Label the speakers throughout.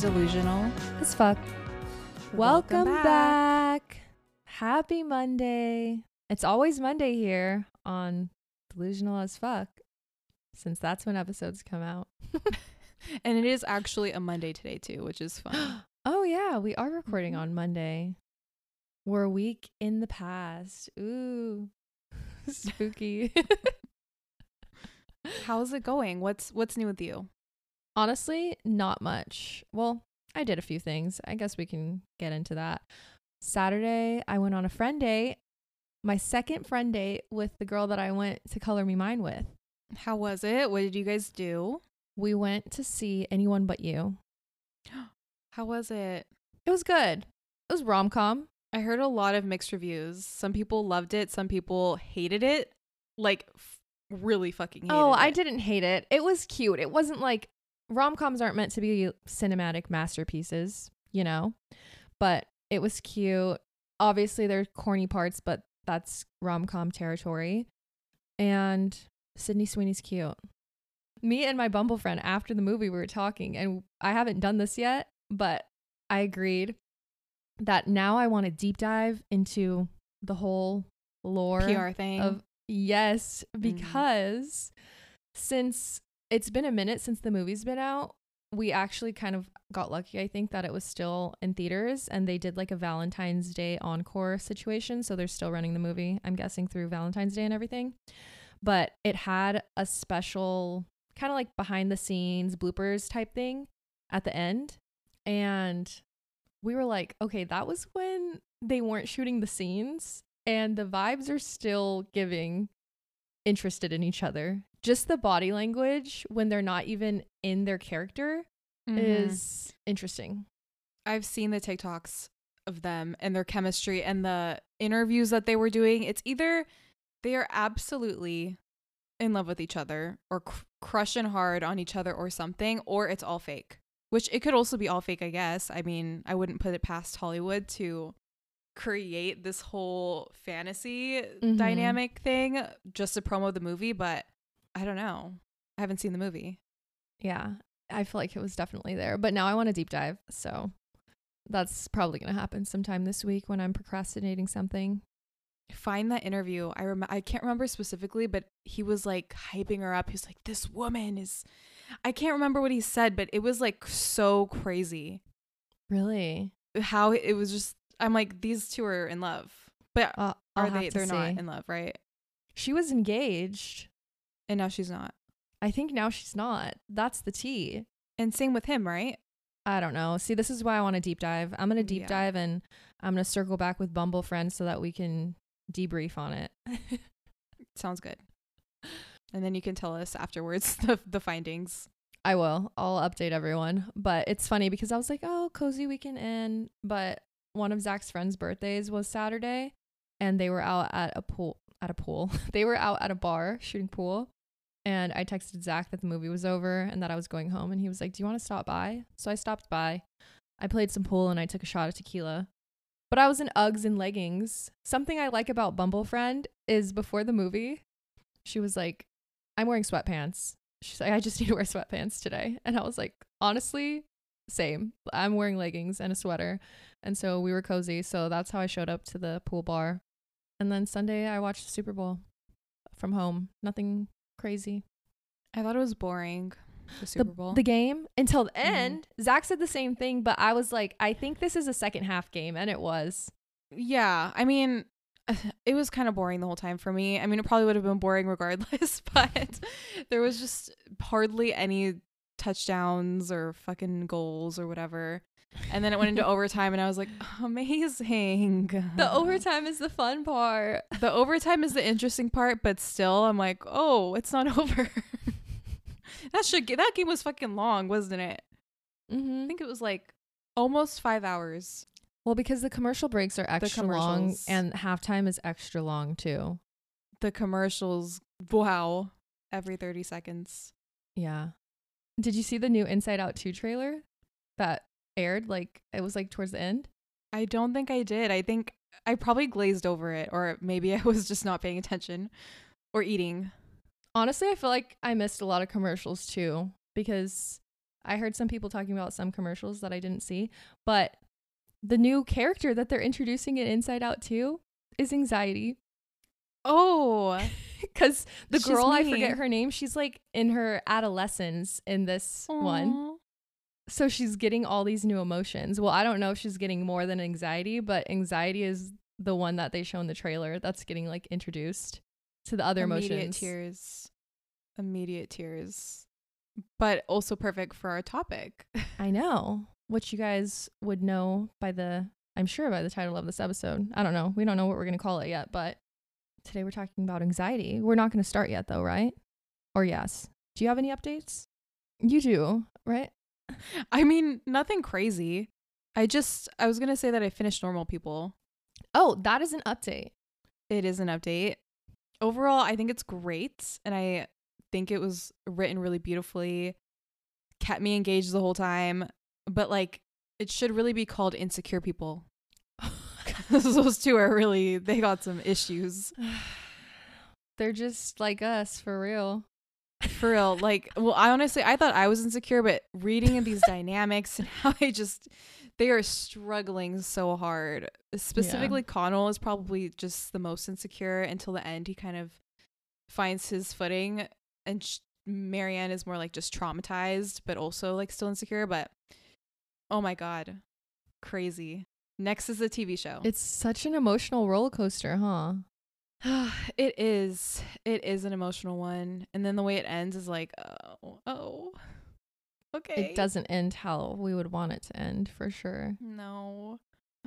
Speaker 1: delusional.
Speaker 2: as fuck.
Speaker 1: Welcome
Speaker 2: Welcome, back. Happy Monday. It's always Monday here on Delusional as Fuck, since that's when episodes come out.
Speaker 1: And it is actually a Monday today too, which is fun.
Speaker 2: oh, yeah, we are recording
Speaker 1: Mhm.
Speaker 2: on Monday. We're a week in the past. Ooh, spooky.
Speaker 1: How's it going? What's what's new with you?
Speaker 2: Honestly, not much. Well, I did a few things. I guess we can get into that. Saturday, I went on a friend date, my second friend date with the girl that I went to Color Me Mine with.
Speaker 1: How was it? What did you guys do?
Speaker 2: We went to see Anyone But You.
Speaker 1: How was it?
Speaker 2: It was good. It was rom com.
Speaker 1: I heard a lot of mixed reviews. Some people loved it, some people hated it. Like f- really fucking oh, hated
Speaker 2: Oh, I
Speaker 1: it.
Speaker 2: didn't hate it. It was cute. It wasn't like rom coms aren't meant to be cinematic masterpieces, you know? But it was cute. Obviously, there are corny parts, but that's rom com territory. And Sydney Sweeney's cute. Me and my Bumble friend, after the movie, we were talking, and I haven't done this yet, but I agreed that now I want to deep dive into the whole lore
Speaker 1: PR thing.
Speaker 2: of yes
Speaker 1: Mm.
Speaker 2: because since it's been a minute since the movie's been out. We actually kind of got lucky i think that it was still in theaters and they did like a valentine's day encore situation so they're still running the movie i'm guessing through valentine's day and everything. But it had a special kind of like behind the scenes bloopers type thing at the end. And we were like okay that was when they weren't shooting the scenes and the vibes are still giving interested in each other. Just the body language when they're not even in their character
Speaker 1: Mhm.
Speaker 2: is interesting.
Speaker 1: I've seen the TikToks of them and their chemistry and the interviews that they were doing. It's either they are absolutely in love with each other or cr- crushing hard on each other or something, or it's all fake. Which it could also be all fake, I guess. I mean, I wouldn't put it past Hollywood to create this whole fantasy
Speaker 2: Mhm.
Speaker 1: dynamic thing just to promo the movie, but I don't know. I haven't seen the movie.
Speaker 2: Yeah, I feel like it was definitely there, but now I want to deep dive. So that's probably going to happen sometime this week when I'm procrastinating something.
Speaker 1: find that interview. I rem- I can't remember specifically, but he was like hyping her up. He's like, "This woman is." I can't remember what he said, but it was like so crazy
Speaker 2: Really?
Speaker 1: how it was just. I'm like, these two are in love, but
Speaker 2: Uh,
Speaker 1: are they? They're not in love, right?
Speaker 2: She was engaged.
Speaker 1: And now she's not.
Speaker 2: I think now she's not. That's the tea.
Speaker 1: And same with him, right?
Speaker 2: I don't know. See, this is why I want to deep dive. I'm going to deep
Speaker 1: Yeah.
Speaker 2: dive and I'm going to circle back with Bumble friends so that we can debrief on it.
Speaker 1: Sounds good. And then you can tell us afterwards the the findings.
Speaker 2: I will. I'll update everyone. But it's funny because I was like, oh, cozy weekend in. But one of Zach's friends' birthdays was Saturday and they were out at a pool. At a pool. they were out at a bar shooting pool. And I texted Zach that the movie was over and that I was going home. And he was like, Do you want to stop by? So I stopped by. I played some pool and I took a shot of tequila. But I was in Uggs and leggings. Something I like about Bumble Friend is before the movie, she was like, I'm wearing sweatpants. She's like, I just need to wear sweatpants today. And I was like, honestly, same. I'm wearing leggings and a sweater. And so we were cozy. So that's how I showed up to the pool bar. And then Sunday, I watched the Super Bowl from home. Nothing crazy.
Speaker 1: I thought it was boring. The Super Bowl.
Speaker 2: The game until the
Speaker 1: Mhm.
Speaker 2: end. Zach said the same thing, but I was like, I think this is a second half game. And it was.
Speaker 1: Yeah, I mean, it was kind of boring the whole time for me. I mean, it probably would have been boring regardless, but there was just hardly any touchdowns or fucking goals or whatever. And then it went into overtime, and I was like, amazing.
Speaker 2: The overtime is the fun part.
Speaker 1: The overtime is the interesting part, but still, I'm like, oh, it's not over. that should that game was fucking long, wasn't it?
Speaker 2: Mm-hmm.
Speaker 1: I think it was like almost five hours.
Speaker 2: Well, because the commercial breaks are extra long and halftime is extra long too.
Speaker 1: The commercials, wow, every 30 seconds.
Speaker 2: Yeah. Did you see the new Inside Out 2 trailer that aired? Like it was like towards the end?
Speaker 1: I don't think I did. I think I probably glazed over it, or maybe I was just not paying attention or eating.
Speaker 2: Honestly, I feel like I missed a lot of commercials too because I heard some people talking about some commercials that I didn't see, but the new character that they're introducing in Inside Out 2 is anxiety.
Speaker 1: Oh,
Speaker 2: Because the
Speaker 1: She's
Speaker 2: girl, I forget her name, she's like in her adolescence in this one. So she's getting all these new emotions. Well, I don't know if she's getting more than anxiety, but anxiety is the one that they show in the trailer that's getting like introduced to the other
Speaker 1: Immediate
Speaker 2: emotions.
Speaker 1: tears. Immediate tears. But also perfect for our topic.
Speaker 2: I know, which you guys would know by the, I'm sure by the title of this episode. I don't know. We don't know what we're going to call it yet, but today we're talking about anxiety. We're not going to start yet, though, right? Or yes. Do you have any updates? You do, right?
Speaker 1: I mean, nothing crazy. I just I was gonna say that I finished Normal People.
Speaker 2: Oh, that is an update.
Speaker 1: It is an update. Overall, I think it's great, and I think it was written really beautifully. Kept me engaged the whole time, but like it should really be called Insecure People. those two are really they got some issues
Speaker 2: They're just like us, for real.
Speaker 1: for real. Like, well, I honestly I thought I was insecure, but reading in these dynamics and how they just they are struggling so hard. Specifically, Connell is probably just the most insecure until the end. He kind of finds his footing, and sh- Marianne is more like just traumatized, but also like still insecure. But oh my god, crazy! Next is the TV show.
Speaker 2: It's such an emotional roller coaster, huh?
Speaker 1: it is. It is an emotional one, and then the way it ends is like, oh, oh, okay.
Speaker 2: It doesn't end how we would want it to end, for sure.
Speaker 1: No,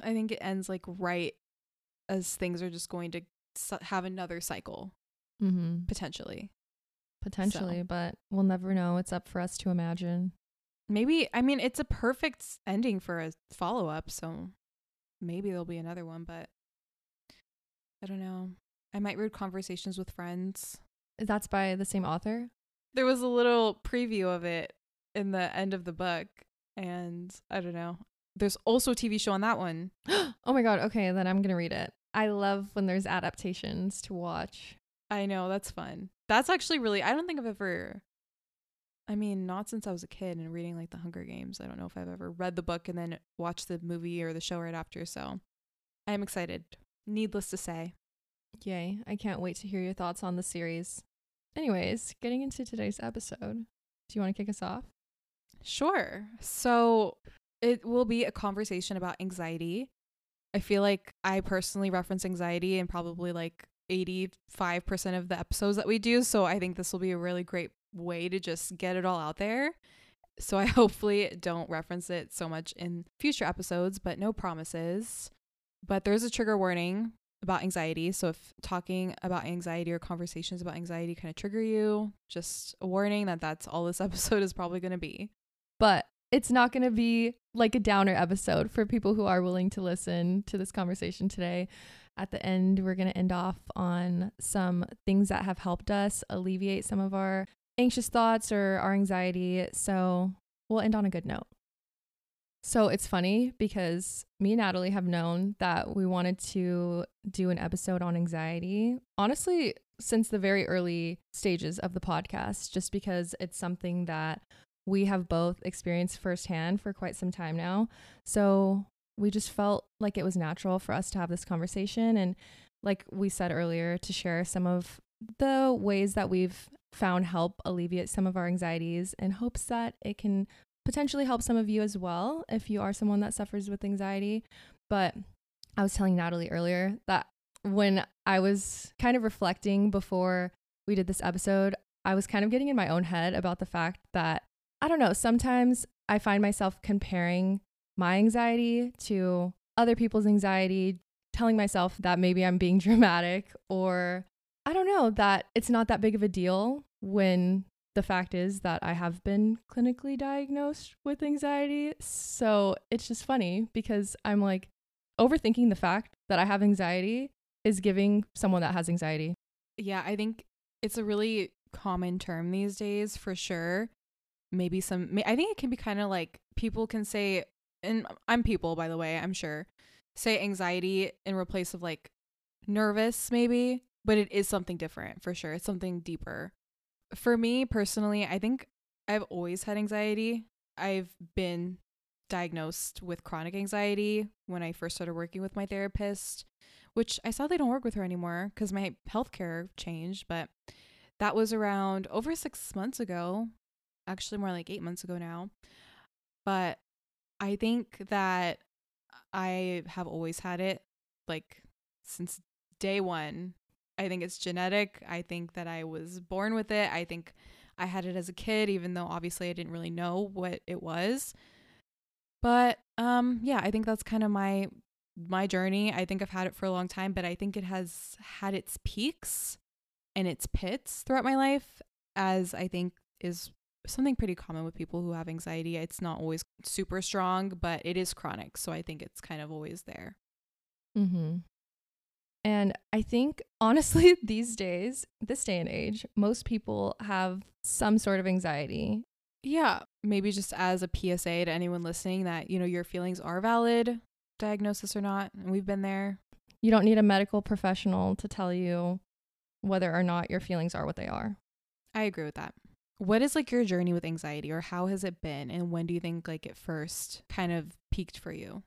Speaker 1: I think it ends like right as things are just going to have another cycle
Speaker 2: Mm-hmm.
Speaker 1: potentially.
Speaker 2: Potentially, but we'll never know. It's up for us to imagine.
Speaker 1: Maybe I mean it's a perfect ending for a follow up, so maybe there'll be another one, but I don't know. I might read conversations with friends.
Speaker 2: That's by the same author.
Speaker 1: There was a little preview of it in the end of the book, and I don't know. There's also a TV show on that one.
Speaker 2: oh my god. Okay, then I'm gonna read it. I love when there's adaptations to watch.
Speaker 1: I know that's fun. That's actually really. I don't think I've ever. I mean, not since I was a kid and reading like the Hunger Games. I don't know if I've ever read the book and then watched the movie or the show right after. So, I am excited. Needless to say.
Speaker 2: Yay! I can't wait to hear your thoughts on the series. Anyways, getting into today's episode. Do you want to kick us off?
Speaker 1: Sure. So, it will be a conversation about anxiety. I feel like I personally reference anxiety in probably like 85% of the episodes that we do. So, I think this will be a really great way to just get it all out there. So, I hopefully don't reference it so much in future episodes, but no promises. But there's a trigger warning about anxiety. So, if talking about anxiety or conversations about anxiety kind of trigger you, just a warning that that's all this episode is probably going to be.
Speaker 2: But it's not going to be like a downer episode for people who are willing to listen to this conversation today. At the end, we're going to end off on some things that have helped us alleviate some of our anxious thoughts or our anxiety. So we'll end on a good note. So it's funny because me and Natalie have known that we wanted to do an episode on anxiety. Honestly, since the very early stages of the podcast, just because it's something that we have both experienced firsthand for quite some time now. So we just felt like it was natural for us to have this conversation. And like we said earlier, to share some of the ways that we've found help alleviate some of our anxieties in hopes that it can potentially help some of you as well if you are someone that suffers with anxiety. But I was telling Natalie earlier that when I was kind of reflecting before we did this episode, I was kind of getting in my own head about the fact that I don't know, sometimes I find myself comparing my anxiety to other people's anxiety, telling myself that maybe I'm being dramatic or I don't know, that it's not that big of a deal when the fact is that I have been clinically diagnosed with anxiety. So it's just funny because I'm like overthinking the fact that I have anxiety is giving someone that has anxiety.
Speaker 1: Yeah, I think it's a really common term these days for sure. Maybe some, I think it can be kind of like people can say, and I'm people, by the way, I'm sure, say anxiety in replace of like nervous, maybe, but it is something different for sure. It's something deeper. For me personally, I think I've always had anxiety. I've been diagnosed with chronic anxiety when I first started working with my therapist, which I sadly don't work with her anymore because my healthcare changed. But that was around over six months ago, actually, more like eight months ago now. But I think that I have always had it like since day one. I think it's genetic. I think that I was born with it. I think I had it as a kid, even though obviously I didn't really know what it was. But um, yeah, I think that's kind of my my journey. I think I've had it for a long time, but I think it has had its peaks and its pits throughout my life, as I think is something pretty common with people who have anxiety. It's not always super strong, but it is chronic. So I think it's kind of always there.
Speaker 2: Mm-hmm. And I think, honestly, these days, this day and age, most people have some sort of anxiety.
Speaker 1: Yeah. Maybe just as a PSA to anyone listening that, you know, your feelings are valid, diagnosis or not. And we've been there.
Speaker 2: You don't need a medical professional to tell you whether or not your feelings are what they are.
Speaker 1: I agree with that. What is like your journey with anxiety or how has it been? And when do you think like it first kind of peaked for you?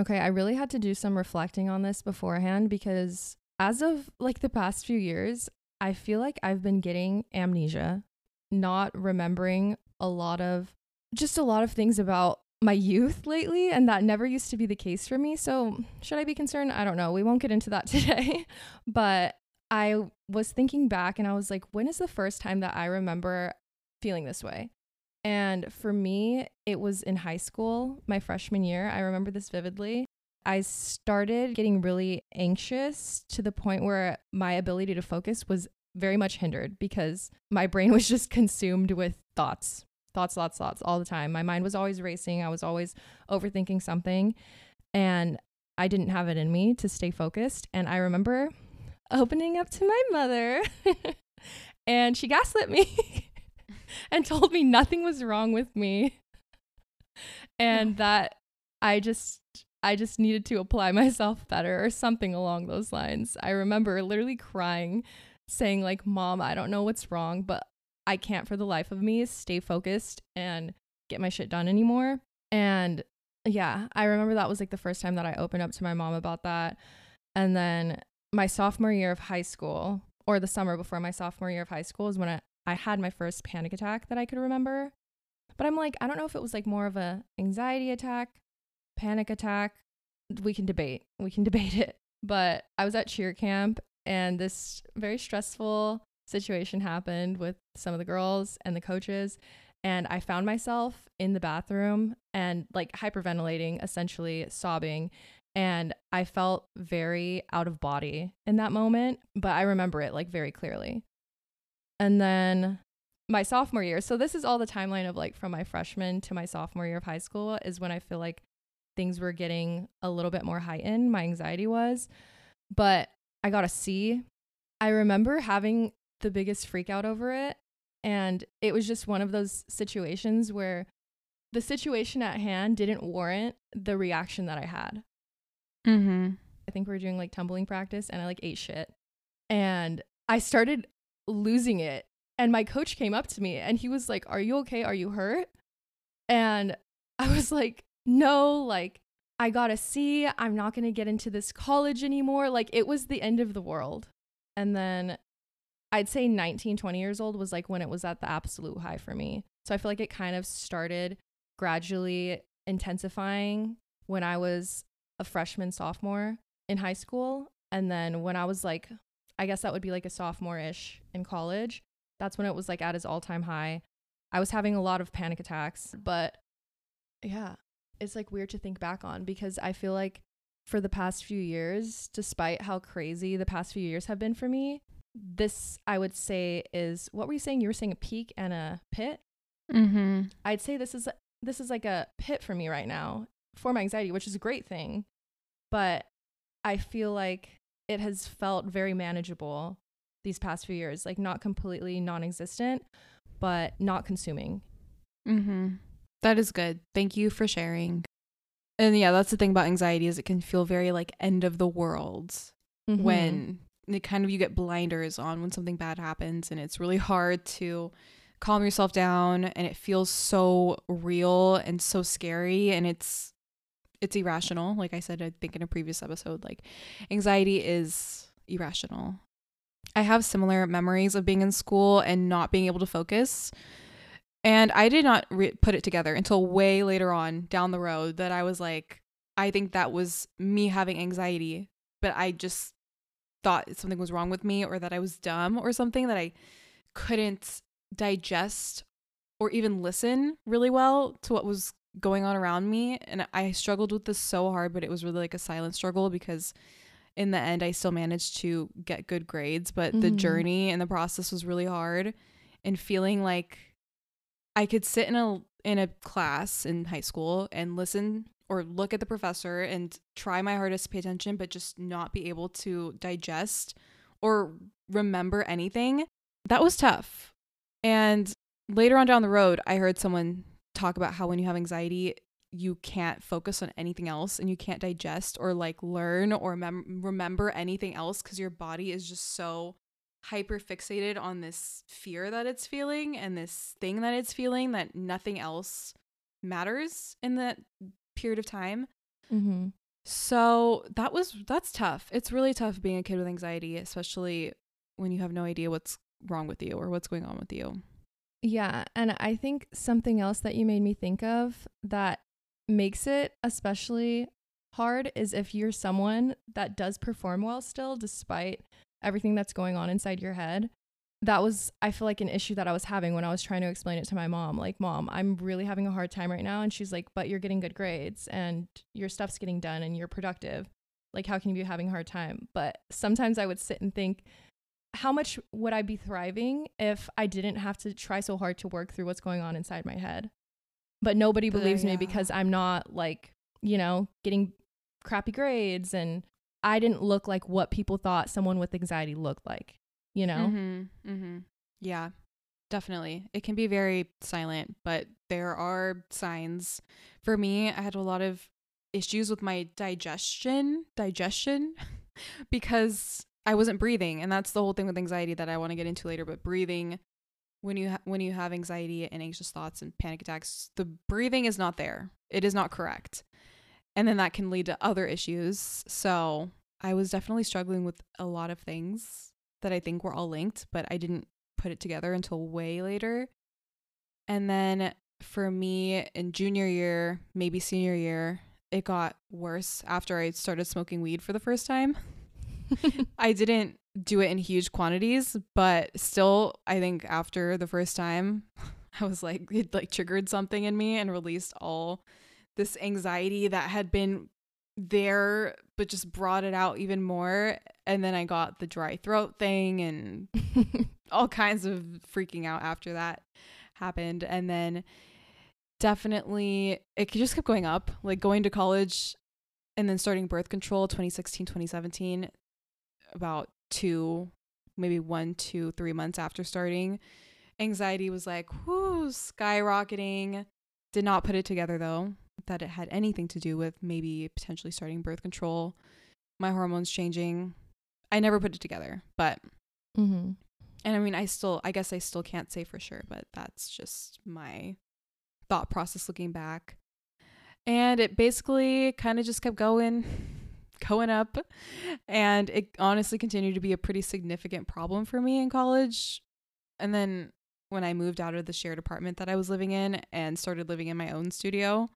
Speaker 2: Okay, I really had to do some reflecting on this beforehand because as of like the past few years, I feel like I've been getting amnesia, not remembering a lot of just a lot of things about my youth lately and that never used to be the case for me. So, should I be concerned? I don't know. We won't get into that today. but I was thinking back and I was like, when is the first time that I remember feeling this way? And for me, it was in high school, my freshman year. I remember this vividly. I started getting really anxious to the point where my ability to focus was very much hindered because my brain was just consumed with thoughts, thoughts, thoughts, thoughts all the time. My mind was always racing. I was always overthinking something. And I didn't have it in me to stay focused. And I remember opening up to my mother and she gaslit me. and told me nothing was wrong with me and that I just I just needed to apply myself better or something along those lines. I remember literally crying saying like, "Mom, I don't know what's wrong, but I can't for the life of me stay focused and get my shit done anymore." And yeah, I remember that was like the first time that I opened up to my mom about that. And then my sophomore year of high school or the summer before my sophomore year of high school is when I, I had my first panic attack that I could remember. But I'm like, I don't know if it was like more of a anxiety attack, panic attack. We can debate. We can debate it. But I was at cheer camp and this very stressful situation happened with some of the girls and the coaches and I found myself in the bathroom and like hyperventilating, essentially sobbing. And I felt very out of body in that moment, but I remember it like very clearly. And then my sophomore year. So this is all the timeline of like from my freshman to my sophomore year of high school is when I feel like things were getting a little bit more heightened, my anxiety was. But I got a C. I remember having the biggest freak out over it. And it was just one of those situations where the situation at hand didn't warrant the reaction that I had.
Speaker 1: Mm-hmm.
Speaker 2: I think we were doing like tumbling practice and I like ate shit. And I started losing it. And my coach came up to me and he was like, Are you okay? Are you hurt? And I was like, No, like, I got a C. I'm not going to get into this college anymore. Like, it was the end of the world. And then I'd say 19, 20 years old was like when it was at the absolute high for me. So I feel like it kind of started gradually intensifying when I was a freshman, sophomore in high school. And then when I was like I guess that would be like a sophomore ish in college. That's when it was like at its all time high. I was having a lot of panic attacks, but yeah, it's like weird to think back on because I feel like for the past few years, despite how crazy the past few years have been for me, this I would say is what were you saying? You were saying a peak and a pit.
Speaker 1: Mm-hmm.
Speaker 2: I'd say this is this is like a pit for me right now for my anxiety, which is a great thing, but I feel like it has felt very manageable these past few years, like not completely non-existent, but not consuming.
Speaker 1: Mm-hmm. That is good. Thank you for sharing. And yeah, that's the thing about anxiety is it can feel very like end of the world mm-hmm. when it kind of you get blinders on when something bad happens and it's really hard to calm yourself down and it feels so real and so scary and it's it's irrational. Like i said i think in a previous episode like anxiety is irrational. I have similar memories of being in school and not being able to focus. And i did not re- put it together until way later on down the road that i was like i think that was me having anxiety but i just thought something was wrong with me or that i was dumb or something that i couldn't digest or even listen really well to what was going on around me and I struggled with this so hard but it was really like a silent struggle because in the end I still managed to get good grades but the
Speaker 2: Mhm.
Speaker 1: journey and the process was really hard and feeling like I could sit in a in a class in high school and listen or look at the professor and try my hardest to pay attention but just not be able to digest or remember anything that was tough and later on down the road, I heard someone talk about how when you have anxiety, you can't focus on anything else and you can't digest or like learn or mem- remember anything else because your body is just so hyper fixated on this fear that it's feeling and this thing that it's feeling that nothing else matters in that period of time.
Speaker 2: Mm-hmm.
Speaker 1: So that was that's tough. It's really tough being a kid with anxiety, especially when you have no idea what's wrong with you or what's going on with you.
Speaker 2: Yeah. And I think something else that you made me think of that makes it especially hard is if you're someone that does perform well still, despite everything that's going on inside your head. That was, I feel like, an issue that I was having when I was trying to explain it to my mom. Like, mom, I'm really having a hard time right now. And she's like, but you're getting good grades and your stuff's getting done and you're productive. Like, how can you be having a hard time? But sometimes I would sit and think, how much would I be thriving if I didn't have to try so hard to work through what's going on inside my head? But nobody believes me
Speaker 1: yeah.
Speaker 2: because I'm not like, you know, getting crappy grades and I didn't look like what people thought someone with anxiety looked like, you know?
Speaker 1: Mm-hmm. Mm-hmm. Yeah, definitely. It can be very silent, but there are signs. For me, I had a lot of issues with my digestion, digestion, because I wasn't breathing, and that's the whole thing with anxiety that I want to get into later. But breathing, when you ha- when you have anxiety and anxious thoughts and panic attacks, the breathing is not there. It is not correct, and then that can lead to other issues. So I was definitely struggling with a lot of things that I think were all linked, but I didn't put it together until way later. And then for me in junior year, maybe senior year, it got worse after I started smoking weed for the first time. I didn't do it in huge quantities, but still, I think after the first time, I was like, it like triggered something in me and released all this anxiety that had been there, but just brought it out even more. And then I got the dry throat thing and all kinds of freaking out after that happened. And then definitely it just kept going up, like going to college and then starting birth control 2016, 2017, about two, maybe one, two, three months after starting. Anxiety was like, whoo, skyrocketing. Did not put it together though, that it had anything to do with maybe potentially starting birth control, my hormones changing. I never put it together, but
Speaker 2: mm-hmm.
Speaker 1: and I mean, I still, I guess I still can't say for sure, but that's just my thought process looking back. And it basically kind of just kept going, going up. And it honestly continued to be a pretty significant problem for me in college. And then when I moved out of the shared apartment that I was living in and started living in my own studio,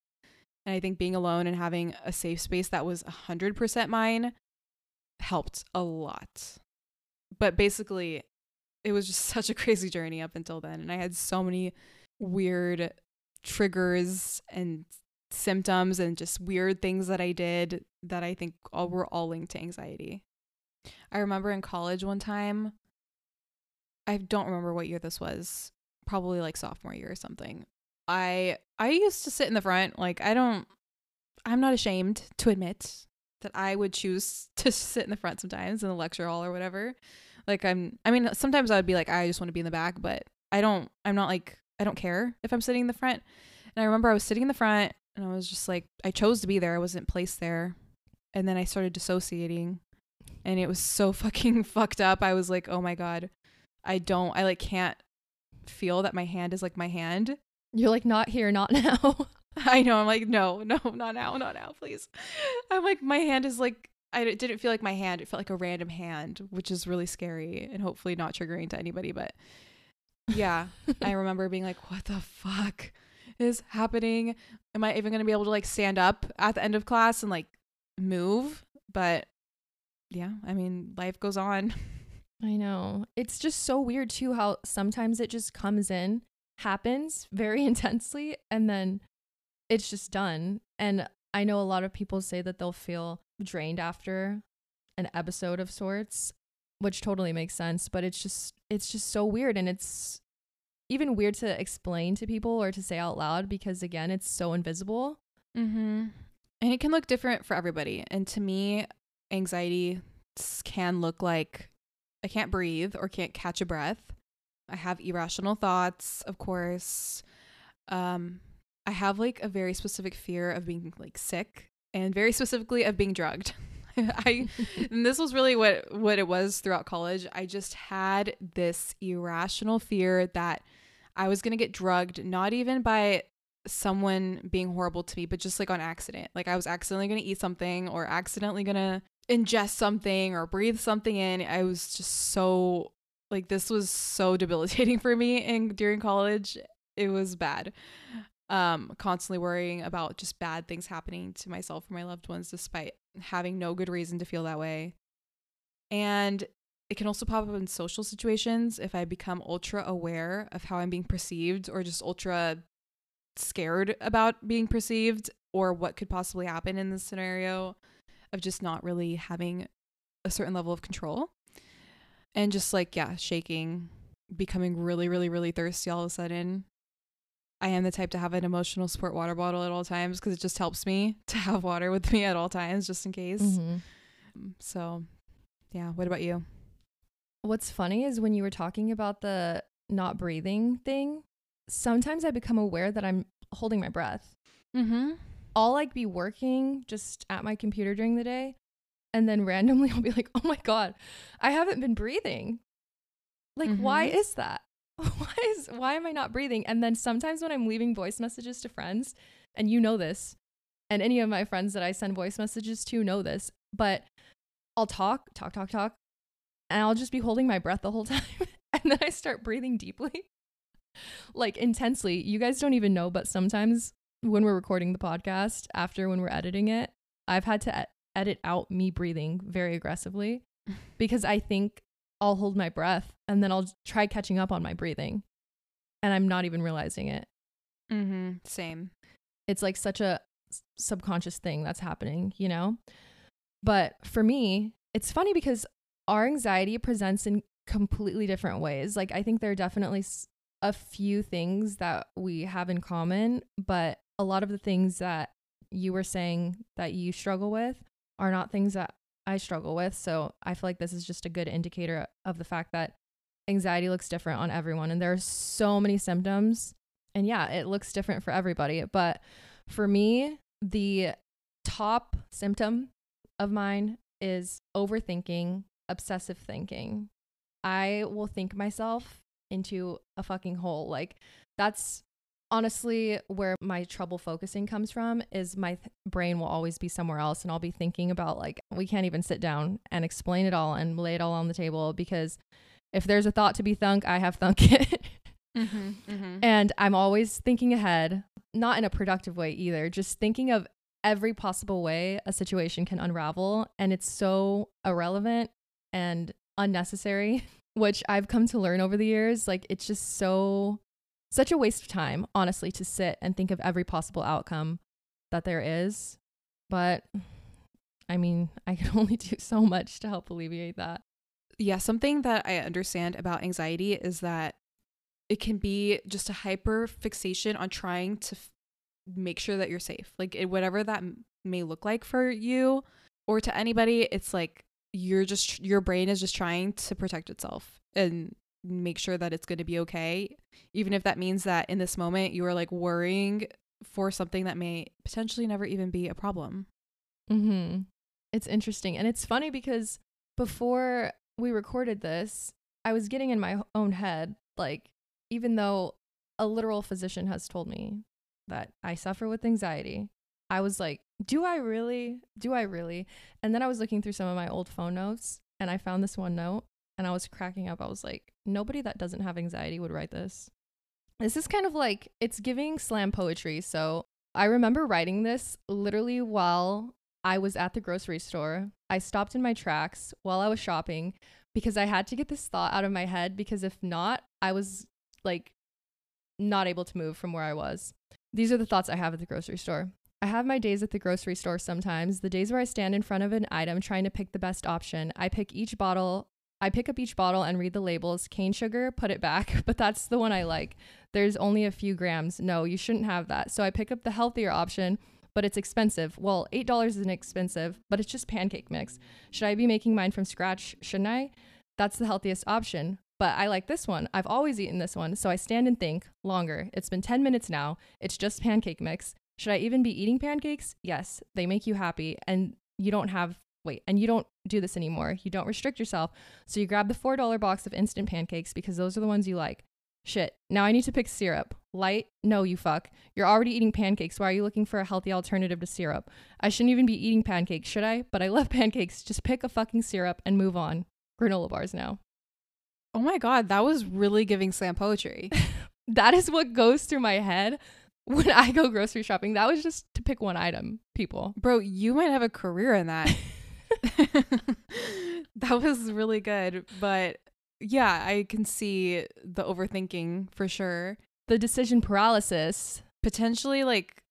Speaker 1: and I think being alone and having a safe space that was 100% mine helped a lot. But basically, it was just such a crazy journey up until then. And I had so many weird triggers and symptoms and just weird things that I did that I think all were all linked to anxiety. I remember in college one time, I don't remember what year this was, probably like sophomore year or something. I I used to sit in the front, like I don't I'm not ashamed to admit that I would choose to sit in the front sometimes in the lecture hall or whatever. Like I'm I mean sometimes I would be like I just want to be in the back, but I don't I'm not like I don't care if I'm sitting in the front. And I remember I was sitting in the front and I was just like I chose to be there. I wasn't placed there. And then I started dissociating and it was so fucking fucked up. I was like, "Oh my god. I don't I like can't feel that my hand is like my hand.
Speaker 2: You're like, not here, not now.
Speaker 1: I know. I'm like, no, no, not now, not now, please. I'm like, my hand is like, I didn't feel like my hand. It felt like a random hand, which is really scary and hopefully not triggering to anybody. But yeah, I remember being like, what the fuck is happening? Am I even going to be able to like stand up at the end of class and like move? But yeah, I mean, life goes on.
Speaker 2: I know. It's just so weird too how sometimes it just comes in, happens very intensely, and then it's just done. And I know a lot of people say that they'll feel drained after an episode of sorts, which totally makes sense, but it's just it's just so weird and it's even weird to explain to people or to say out loud because again, it's so invisible.
Speaker 1: Mm-hmm. And it can look different for everybody. And to me, anxiety can look like I can't breathe or can't catch a breath. I have irrational thoughts, of course. Um, I have like a very specific fear of being like sick and very specifically of being drugged. I and this was really what what it was throughout college. I just had this irrational fear that I was going to get drugged not even by someone being horrible to me, but just like on accident. Like I was accidentally going to eat something or accidentally going to ingest something or breathe something in. I was just so like this was so debilitating for me and during college. It was bad um, constantly worrying about just bad things happening to myself or my loved ones, despite having no good reason to feel that way. And it can also pop up in social situations if I become ultra aware of how I'm being perceived or just ultra scared about being perceived or what could possibly happen in this scenario of just not really having a certain level of control. And just like, yeah, shaking, becoming really, really, really thirsty all of a sudden, I am the type to have an emotional support water bottle at all times because it just helps me to have water with me at all times just in case. Mm-hmm. So, yeah, what about you?
Speaker 2: What's funny is when you were talking about the not breathing thing, sometimes I become aware that I'm holding my breath. Mm-hmm. I'll like be working just at my computer during the day, and then randomly I'll be like, oh my God, I haven't been breathing. Like, mm-hmm. why is that? why is why am I not breathing? And then sometimes when I'm leaving voice messages to friends, and you know this, and any of my friends that I send voice messages to know this, but I'll talk, talk, talk, talk, and I'll just be holding my breath the whole time. and then I start breathing deeply, like intensely. You guys don't even know, but sometimes when we're recording the podcast, after when we're editing it, I've had to edit out me breathing very aggressively because I think I'll hold my breath and then I'll try catching up on my breathing. And I'm not even realizing it.
Speaker 1: Mm-hmm. Same.
Speaker 2: It's like such a subconscious thing that's happening, you know? But for me, it's funny because our anxiety presents in completely different ways. Like, I think there are definitely a few things that we have in common, but a lot of the things that you were saying that you struggle with are not things that I struggle with. So I feel like this is just a good indicator of the fact that anxiety looks different on everyone. And there are so many symptoms. And yeah, it looks different for everybody. But for me, the top symptom of mine is overthinking, obsessive thinking. I will think myself into a fucking hole. Like, that's honestly where my trouble focusing comes from is my th- brain will always be somewhere else and I'll be thinking about like we can't even sit down and explain it all and lay it all on the table because if there's a thought to be thunk, I have thunk it. mm-hmm, mm-hmm. And I'm always thinking ahead, not in a productive way either, just thinking of every possible way a situation can unravel and it's so irrelevant and unnecessary, which I've come to learn over the years. Like it's just so such a waste of time, honestly, to sit and think of every possible outcome that there is. But I mean, I can only do so much to help alleviate that.
Speaker 1: Yeah, something that I understand about anxiety is that it can be just a hyper fixation on trying to f- make sure that you're safe. Like it, whatever that m- may look like for you or to anybody, it's like you're just your brain is just trying to protect itself. And make sure that it's going to be okay even if that means that in this moment you are like worrying for something that may potentially never even be a problem
Speaker 2: mhm it's interesting and it's funny because before we recorded this i was getting in my own head like even though a literal physician has told me that I suffer with anxiety, I was like, do I really? Do I really? And then I was looking through some of my old phone notes and I found this one note and I was cracking up. I was like, nobody that doesn't have anxiety would write this. This is kind of like it's giving slam poetry. So I remember writing this literally while I was at the grocery store. I stopped in my tracks while I was shopping because I had to get this thought out of my head because if not, I was like not able to move from where I was. These are the thoughts I have at the grocery store. I have my days at the grocery store sometimes, the days where I stand in front of an item trying to pick the best option. I pick each bottle, I pick up each bottle and read the labels. Cane sugar, put it back, but that's the one I like. There's only a few grams. No, you shouldn't have that. So I pick up the healthier option, but it's expensive. Well, $8 isn't expensive, but it's just pancake mix. Should I be making mine from scratch? Shouldn't I? That's the healthiest option. But I like this one. I've always eaten this one. So I stand and think longer. It's been 10 minutes now. It's just pancake mix. Should I even be eating pancakes? Yes, they make you happy. And you don't have, wait, and you don't do this anymore. You don't restrict yourself. So you grab the $4 box of instant pancakes because those are the ones you like. Shit, now I need to pick syrup. Light? No, you fuck. You're already eating pancakes. Why are you looking for a healthy alternative to syrup? I shouldn't even be eating pancakes, should I? But I love pancakes. Just pick a fucking syrup and move on. Granola bars now.
Speaker 1: Oh my god, that was really giving slam poetry.
Speaker 2: that is what goes through my head when I go grocery shopping. That was just to pick one item, people.
Speaker 1: Bro, you might have a career in that. that was really good, but yeah, I can see the overthinking for sure.
Speaker 2: The decision paralysis.
Speaker 1: Potentially like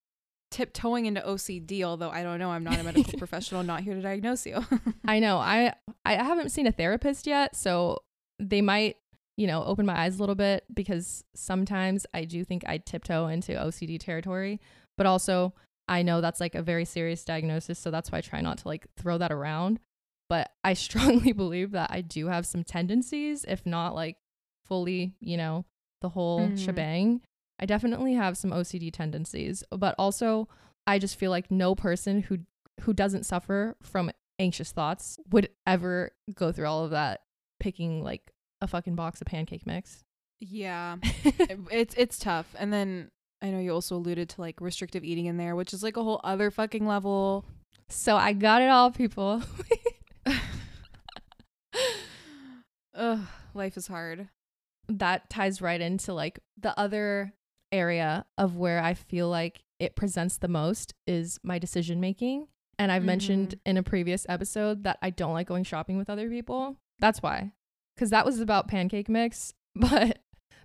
Speaker 1: tiptoeing into OCD, although I don't know, I'm not a medical professional, not here to diagnose you.
Speaker 2: I know. I I haven't seen a therapist yet, so they might, you know, open my eyes a little bit because sometimes I do think I tiptoe into OCD territory, but also I know that's like a very serious diagnosis, so that's why I try not to like throw that around. But I strongly believe that I do have some tendencies, if not like fully, you know, the whole mm. shebang. I definitely have some OCD tendencies, but also I just feel like no person who who doesn't suffer from anxious thoughts would ever go through all of that picking like a fucking box of pancake mix.
Speaker 1: Yeah. it's it's tough. And then I know you also alluded to like restrictive eating in there, which is like a whole other fucking level.
Speaker 2: So I got it all, people.
Speaker 1: Ugh, life is hard.
Speaker 2: That ties right into like the other area of where I feel like it presents the most is my decision making. And I've mm-hmm. mentioned in a previous episode that I don't like going shopping with other people. That's why. Cuz that was about pancake mix, but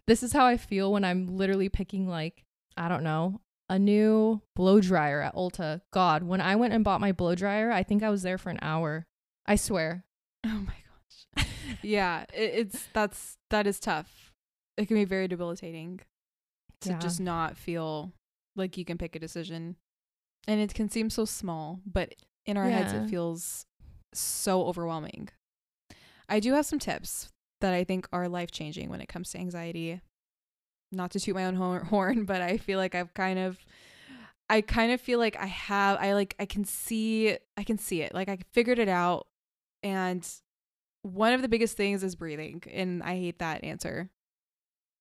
Speaker 2: this is how I feel when I'm literally picking like I don't know, a new blow dryer at Ulta. God, when I went and bought my blow dryer, I think I was there for an hour. I swear.
Speaker 1: Oh my gosh. yeah, it, it's that's that is tough. It can be very debilitating to yeah. just not feel like you can pick a decision. And it can seem so small, but in our yeah. heads it feels so overwhelming. I do have some tips that I think are life changing when it comes to anxiety. Not to toot my own horn, but I feel like I've kind of I kind of feel like I have I like I can see I can see it. Like I figured it out and one of the biggest things is breathing and I hate that answer.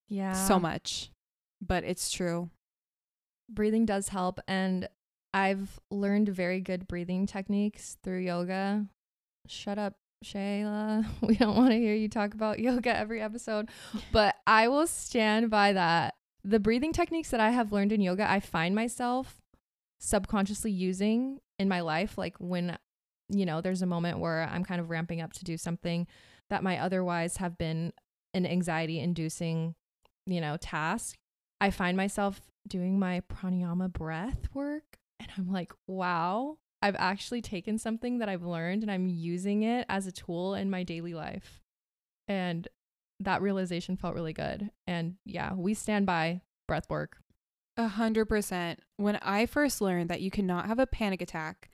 Speaker 2: Yeah.
Speaker 1: So much but it's true.
Speaker 2: Breathing does help. And I've learned very good breathing techniques through yoga. Shut up, Shayla. We don't want to hear you talk about yoga every episode, but I will stand by that. The breathing techniques that I have learned in yoga, I find myself subconsciously using in my life. Like when, you know, there's a moment where I'm kind of ramping up to do something that might otherwise have been an anxiety inducing, you know, task. I find myself doing my pranayama breath work and I'm like, wow, I've actually taken something that I've learned and I'm using it as a tool in my daily life. And that realization felt really good. And yeah, we stand by breath work.
Speaker 1: A hundred percent. When I first learned that you cannot have a panic attack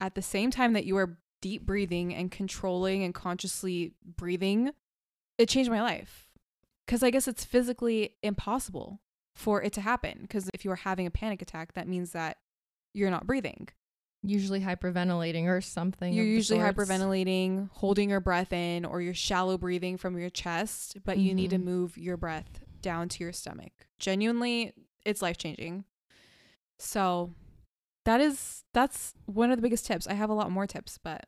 Speaker 1: at the same time that you are deep breathing and controlling and consciously breathing, it changed my life. Because I guess it's physically impossible for it to happen. Because if you're having a panic attack, that means that you're not breathing.
Speaker 2: Usually hyperventilating or something.
Speaker 1: You're usually hyperventilating, holding your breath in, or you're shallow breathing from your chest, but mm-hmm. you need to mm-hmm. move your breath down to your stomach. Genuinely, it's life changing. So that is that's one of the biggest tips. I have a lot more tips, but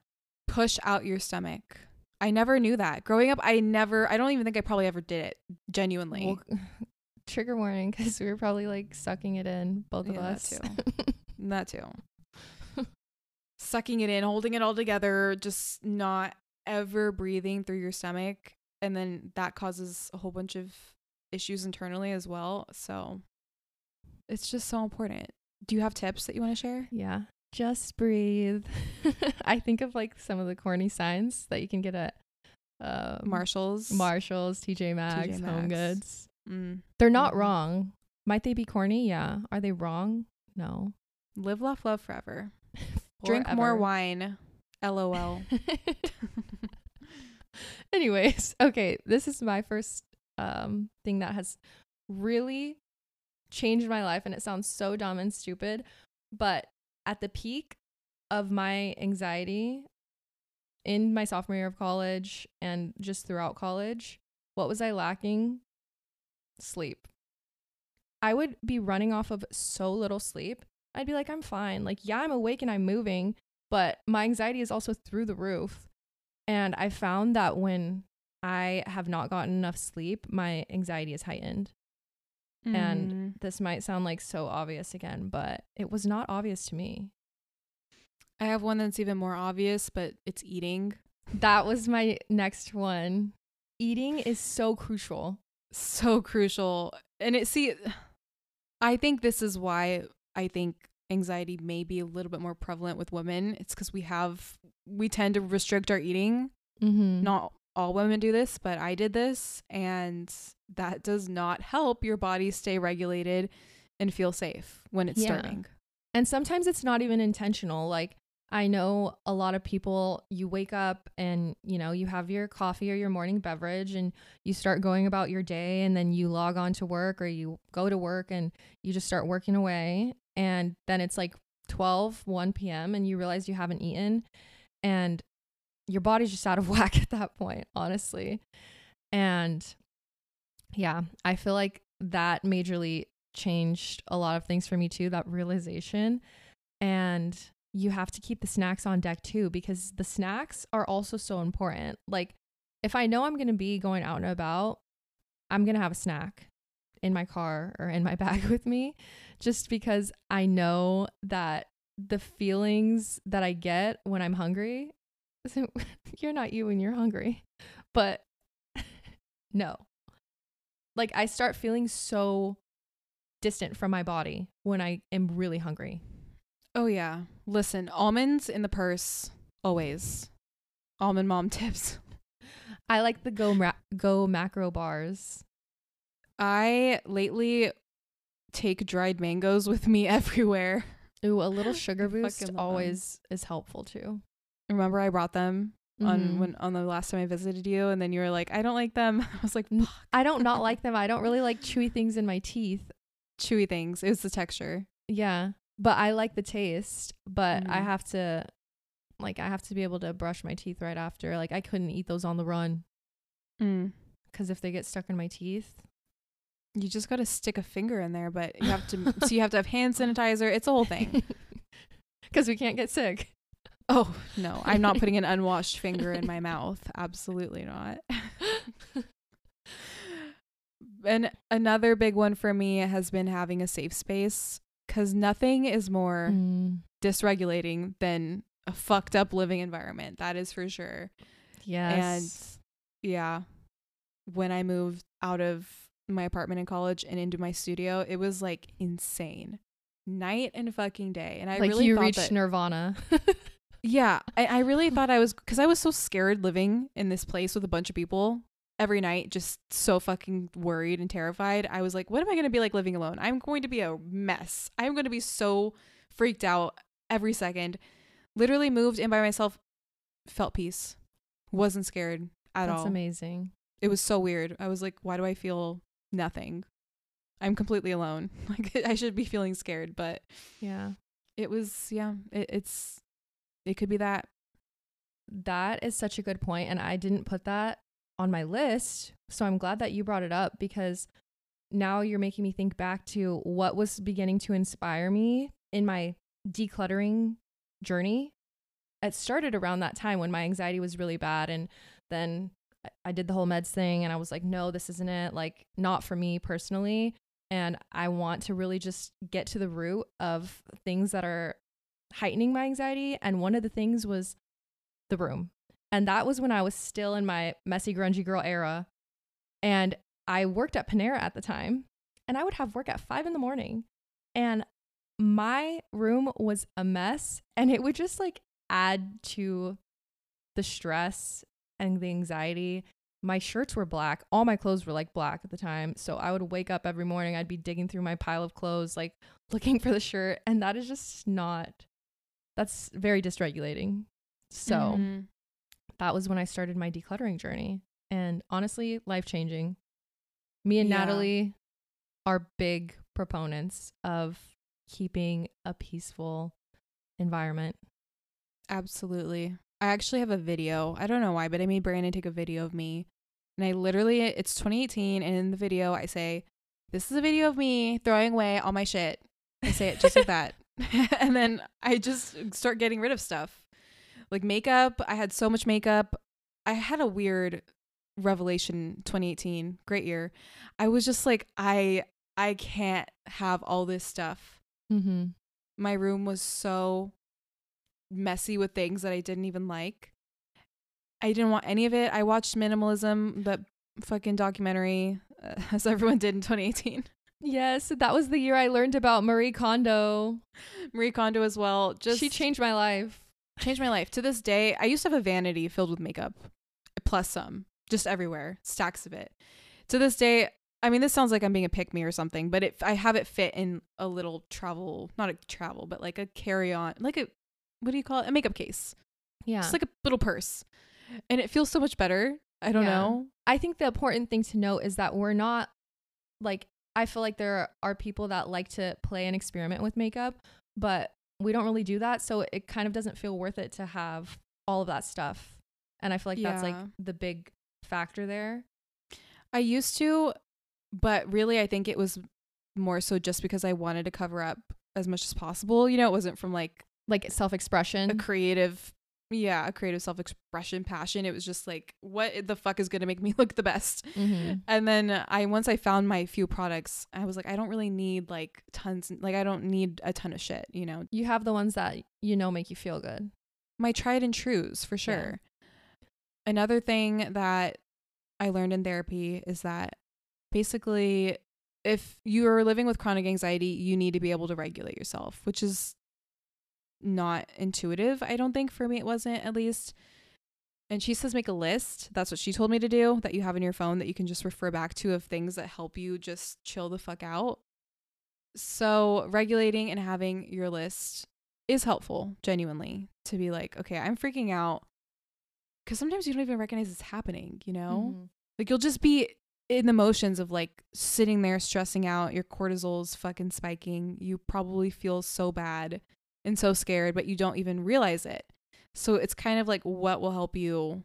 Speaker 1: push out your stomach. I never knew that. Growing up, I never I don't even think I probably ever did it genuinely.
Speaker 2: Well, trigger warning because we were probably like sucking it in, both of
Speaker 1: Yeah, that
Speaker 2: us.
Speaker 1: too. that too. Sucking it in, holding it all together, just not ever breathing through your stomach. And then that causes a whole bunch of issues internally as well. So it's just so important. Do you have tips that you want to share?
Speaker 2: yeah. Just breathe. I think of like some of the corny signs that you can get at um,
Speaker 1: Marshalls.
Speaker 2: Marshalls, TJ Maxx,
Speaker 1: TJ
Speaker 2: Home Goods.
Speaker 1: Mm.
Speaker 2: They're not
Speaker 1: Mhm.
Speaker 2: wrong. Might they be corny? Yeah. Are they wrong? No.
Speaker 1: Live, laugh, love forever. Drink more wine. LOL.
Speaker 2: Anyways, okay, this is my first um thing that has really changed my life and it sounds so dumb and stupid, but at the peak of my anxiety in my sophomore year of college and just throughout college, what was I lacking? Sleep. I would be running off of so little sleep. I'd be like, I'm fine. Like, yeah, I'm awake and I'm moving, but my anxiety is also through the roof. And I found that when I have not gotten enough sleep, my anxiety is heightened. And
Speaker 1: Mm.
Speaker 2: This might sound like so obvious again, but it was not obvious to me.
Speaker 1: I have one that's even more obvious, but it's eating.
Speaker 2: That was my next one. Eating is so crucial.
Speaker 1: so crucial. And it see I think this is why I think anxiety may be a little bit more prevalent with women. It's cuz we have we tend to restrict our eating.
Speaker 2: Mm-hmm.
Speaker 1: Not all women do this, but I did this and that does not help your body stay regulated and feel safe when it's
Speaker 2: Yeah.
Speaker 1: starving.
Speaker 2: And sometimes it's not even intentional. Like I know a lot of people you wake up and you know you have your coffee or your morning beverage and you start going about your day and then you log on to work or you go to work and you just start working away and then it's like 12 1 p.m. and you realize you haven't eaten and your body's just out of whack at that point, honestly. And yeah, I feel like that majorly changed a lot of things for me too, that realization. And you have to keep the snacks on deck too, because the snacks are also so important. Like, if I know I'm going to be going out and about, I'm going to have a snack in my car or in my bag with me, just because I know that the feelings that I get when I'm hungry, so you're not you when you're hungry, but no. Like, I start feeling so distant from my body when I am really hungry.
Speaker 1: Oh yeah. Listen, almonds in the purse always. Almond mom tips.
Speaker 2: I like the go ma- go macro bars.
Speaker 1: I lately take dried mangoes with me everywhere.
Speaker 2: Ooh, a little sugar boost
Speaker 1: fucking love 'em.
Speaker 2: always is helpful too.
Speaker 1: Remember I brought them on
Speaker 2: Mhm.
Speaker 1: when on the last time I visited you and then you were like, I don't like them. I was like, "Fuck."
Speaker 2: I don't not like them. I don't really like chewy things in my teeth.
Speaker 1: chewy things. It was the texture.
Speaker 2: Yeah, but I like the taste. But I
Speaker 1: Mhm.
Speaker 2: have to, like, I have to be able to brush my teeth right after. Like, I couldn't eat those on the run
Speaker 1: Mm.
Speaker 2: because if they get stuck in my teeth,
Speaker 1: You just got to stick a finger in there, but you have to so you have to have hand sanitizer. It's a whole thing.
Speaker 2: because we can't get sick.
Speaker 1: Oh, no. I'm not putting an unwashed finger in my mouth. Absolutely not. and another big one for me has been having a safe space cuz nothing is more
Speaker 2: Mm,
Speaker 1: dysregulating than a fucked up living environment. That is for sure.
Speaker 2: yes.
Speaker 1: And yeah, when I moved out of my apartment in college and into my studio, it was like insane. Night and fucking day. And I
Speaker 2: like
Speaker 1: really
Speaker 2: you
Speaker 1: thought
Speaker 2: reached
Speaker 1: that,
Speaker 2: nirvana.
Speaker 1: Yeah, I, I really thought I was because I was so scared living in this place with a bunch of people every night, just so fucking worried and terrified. I was like, what am I going to be like living alone? I'm going to be a mess. I'm going to be so freaked out every second. Literally moved in by myself, felt peace, wasn't scared at
Speaker 2: That's
Speaker 1: all.
Speaker 2: amazing.
Speaker 1: It was so weird. I was like, why do I feel nothing? I'm completely alone. Like I should be feeling scared, but
Speaker 2: Yeah.
Speaker 1: it was yeah, it, it's it could be that.
Speaker 2: That is such a good point, and I didn't put that on my list, so I'm glad that you brought it up because now you're making me think back to what was beginning to inspire me in my decluttering journey. It started around that time when my anxiety was really bad. And then I- did the whole meds thing and I was like, no, this isn't it. Like, not for me personally. And I want to really just get to the root of things that are heightening my anxiety. And one of the things was the room. And that was when I was still in my messy, grungy girl era. And I worked at Panera at the time. And I would have work at five in the morning. And my room was a mess. And it would just like add to the stress and the anxiety. My shirts were black. All my clothes were like black at the time. So I would wake up every morning. I'd be digging through my pile of clothes, like looking for the shirt. And that is just not, that's very dysregulating. So
Speaker 1: Mhm.
Speaker 2: That was when I started my decluttering journey. And honestly, life changing. Me and
Speaker 1: Yeah.
Speaker 2: Natalie are big proponents of keeping a peaceful environment.
Speaker 1: Absolutely. I actually have a video. I don't know why, but I made Brandon take a video of me. And I literally, it's 2018. And in the video, I say, This is a video of me throwing away all my shit. I say it just like that. and then I just start getting rid of stuff like makeup. I had so much makeup. I had a weird revelation 2018. Great year. I was just like, I. I can't have all this stuff.
Speaker 2: Mm-hmm.
Speaker 1: My room was so messy with things that I didn't even like. I didn't want any of it. I watched Minimalism, that fucking documentary, uh, as everyone did in 2018.
Speaker 2: Yes, that was the year I learned about Marie Kondo.
Speaker 1: Marie Kondo as well. Just
Speaker 2: she changed my life.
Speaker 1: Changed my life. To this day, I used to have a vanity filled with makeup, plus some, just everywhere, stacks of it. To this day, I mean, this sounds like I'm being a pick me or something, but it, I have it fit in a little travel, not a travel, but like a carry on, like a, what do you call it? A makeup case.
Speaker 2: Yeah.
Speaker 1: Just like a little purse. And it feels so much better. I don't
Speaker 2: Yeah.
Speaker 1: know.
Speaker 2: I think the important thing to note is that we're not like I feel like there are people that like to play and experiment with makeup, but we don't really do that, so it kind of doesn't feel worth it to have all of that stuff. And I feel like that's like the big factor there.
Speaker 1: I used to, but really, I think it was more so just because I wanted to cover up as much as possible. You know, it wasn't from like
Speaker 2: Like self-expression.
Speaker 1: a creative, yeah, a creative self expression passion. It was just like, what the fuck is going to make me look the best?
Speaker 2: Mhm.
Speaker 1: And then I, once I found my few products, I was like, I don't really need like tons, like, I don't need a ton of shit, you know,
Speaker 2: You have the ones that you know make you feel good.
Speaker 1: my tried and trues for sure. Another thing that I learned in therapy is that basically, if you are living with chronic anxiety, you need to be able to regulate yourself, which is not intuitive. I don't think for me, it wasn't at least. And she says, make a list. That's what she told me to do that you have in your phone that you can just refer back to of things that help you just chill the fuck out. So, regulating and having your list is helpful, genuinely, to be like, okay, I'm freaking out. Because sometimes you don't even recognize it's happening, you know?
Speaker 2: Mhm.
Speaker 1: Like, you'll just be in the motions of like sitting there stressing out, your cortisol's fucking spiking. You probably feel so bad and so scared, but you don't even realize it. So, it's kind of like what will help you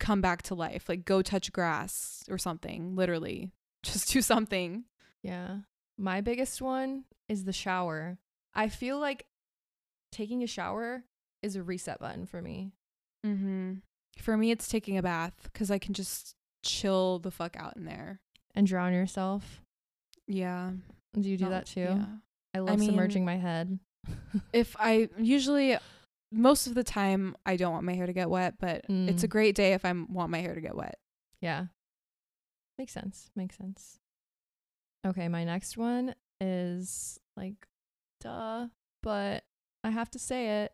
Speaker 1: come back to life? Like, go touch grass or something, literally. Just do something.
Speaker 2: Yeah. My biggest one is the shower. I feel like taking a shower is a reset button for me.
Speaker 1: Mm-hmm. For me, it's taking a bath because I can just chill the fuck out in there.
Speaker 2: And drown yourself.
Speaker 1: Yeah.
Speaker 2: Do you do that too?
Speaker 1: Yeah.
Speaker 2: I love
Speaker 1: mean-
Speaker 2: submerging my head.
Speaker 1: If I usually, most of the time, I don't want my hair to get wet, but it's a
Speaker 2: Mm.
Speaker 1: great day if I want my hair to get wet.
Speaker 2: Yeah. Makes sense. Makes sense. Okay, my next one is like duh, but I have to say it.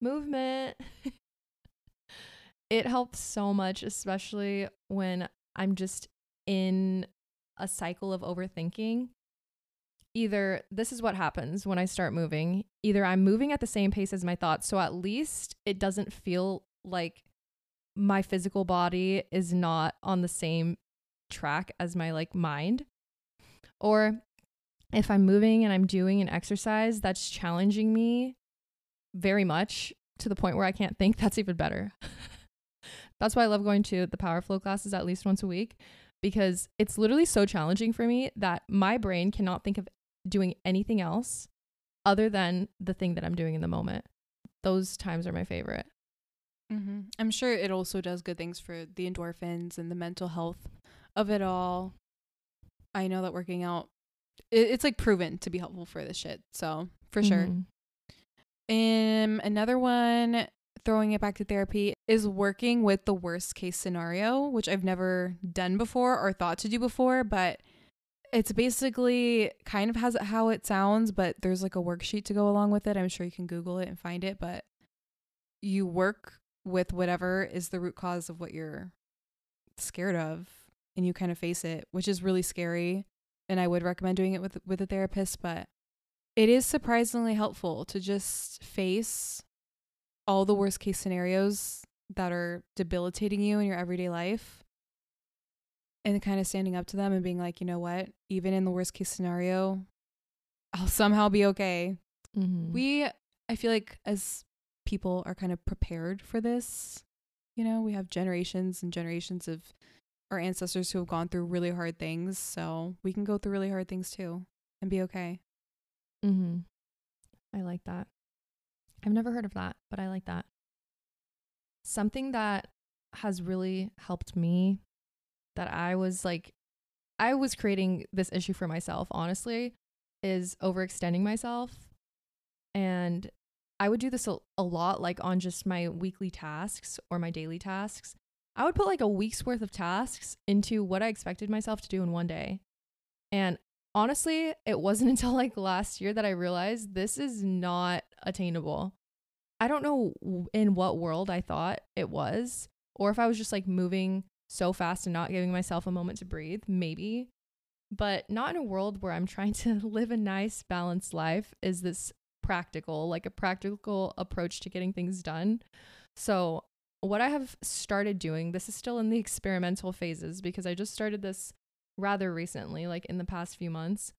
Speaker 2: Movement. it helps so much, especially when I'm just in a cycle of overthinking. Either this is what happens when I start moving. Either I'm moving at the same pace as my thoughts, so at least it doesn't feel like my physical body is not on the same track as my like mind. Or if I'm moving and I'm doing an exercise that's challenging me very much to the point where I can't think, that's even better. that's why I love going to the power flow classes at least once a week because it's literally so challenging for me that my brain cannot think of doing anything else other than the thing that I'm doing in the moment. Those times are my favorite.
Speaker 1: Mm-hmm. I'm sure it also does good things for the endorphins and the mental health of it all. I know that working out, it, it's like proven to be helpful for this shit. So for sure.
Speaker 2: Mhm.
Speaker 1: Um, another one, throwing it back to therapy, is working with the worst case scenario, which I've never done before or thought to do before, but it's basically kind of has how it sounds, but there's like a worksheet to go along with it. I'm sure you can Google it and find it, but you work with whatever is the root cause of what you're scared of and you kind of face it, which is really scary. And I would recommend doing it with with a therapist, but it is surprisingly helpful to just face all the worst case scenarios that are debilitating you in your everyday life and kind of standing up to them and being like, you know what, even in the worst case scenario, I'll somehow be okay.
Speaker 2: Mhm.
Speaker 1: We, I feel like as people are kind of prepared for this, you know, we have generations and generations of our ancestors who have gone through really hard things. So we can go through really hard things too and be okay.
Speaker 2: Mm-hmm. I like that. I've never heard of that, but I like that. Something that has really helped me that I was like, I was creating this issue for myself, honestly, is overextending myself. And I would do this a, a lot, like on just my weekly tasks or my daily tasks. I would put like a week's worth of tasks into what I expected myself to do in one day. And honestly, it wasn't until like last year that I realized this is not attainable. I don't know in what world I thought it was, or if I was just like moving so fast and not giving myself a moment to breathe, maybe. But not in a world where I'm trying to live a nice, balanced life, is this practical, like a practical approach to getting things done. So, what I have started doing, this is still in the experimental phases because I just started this rather recently, like in the past few months.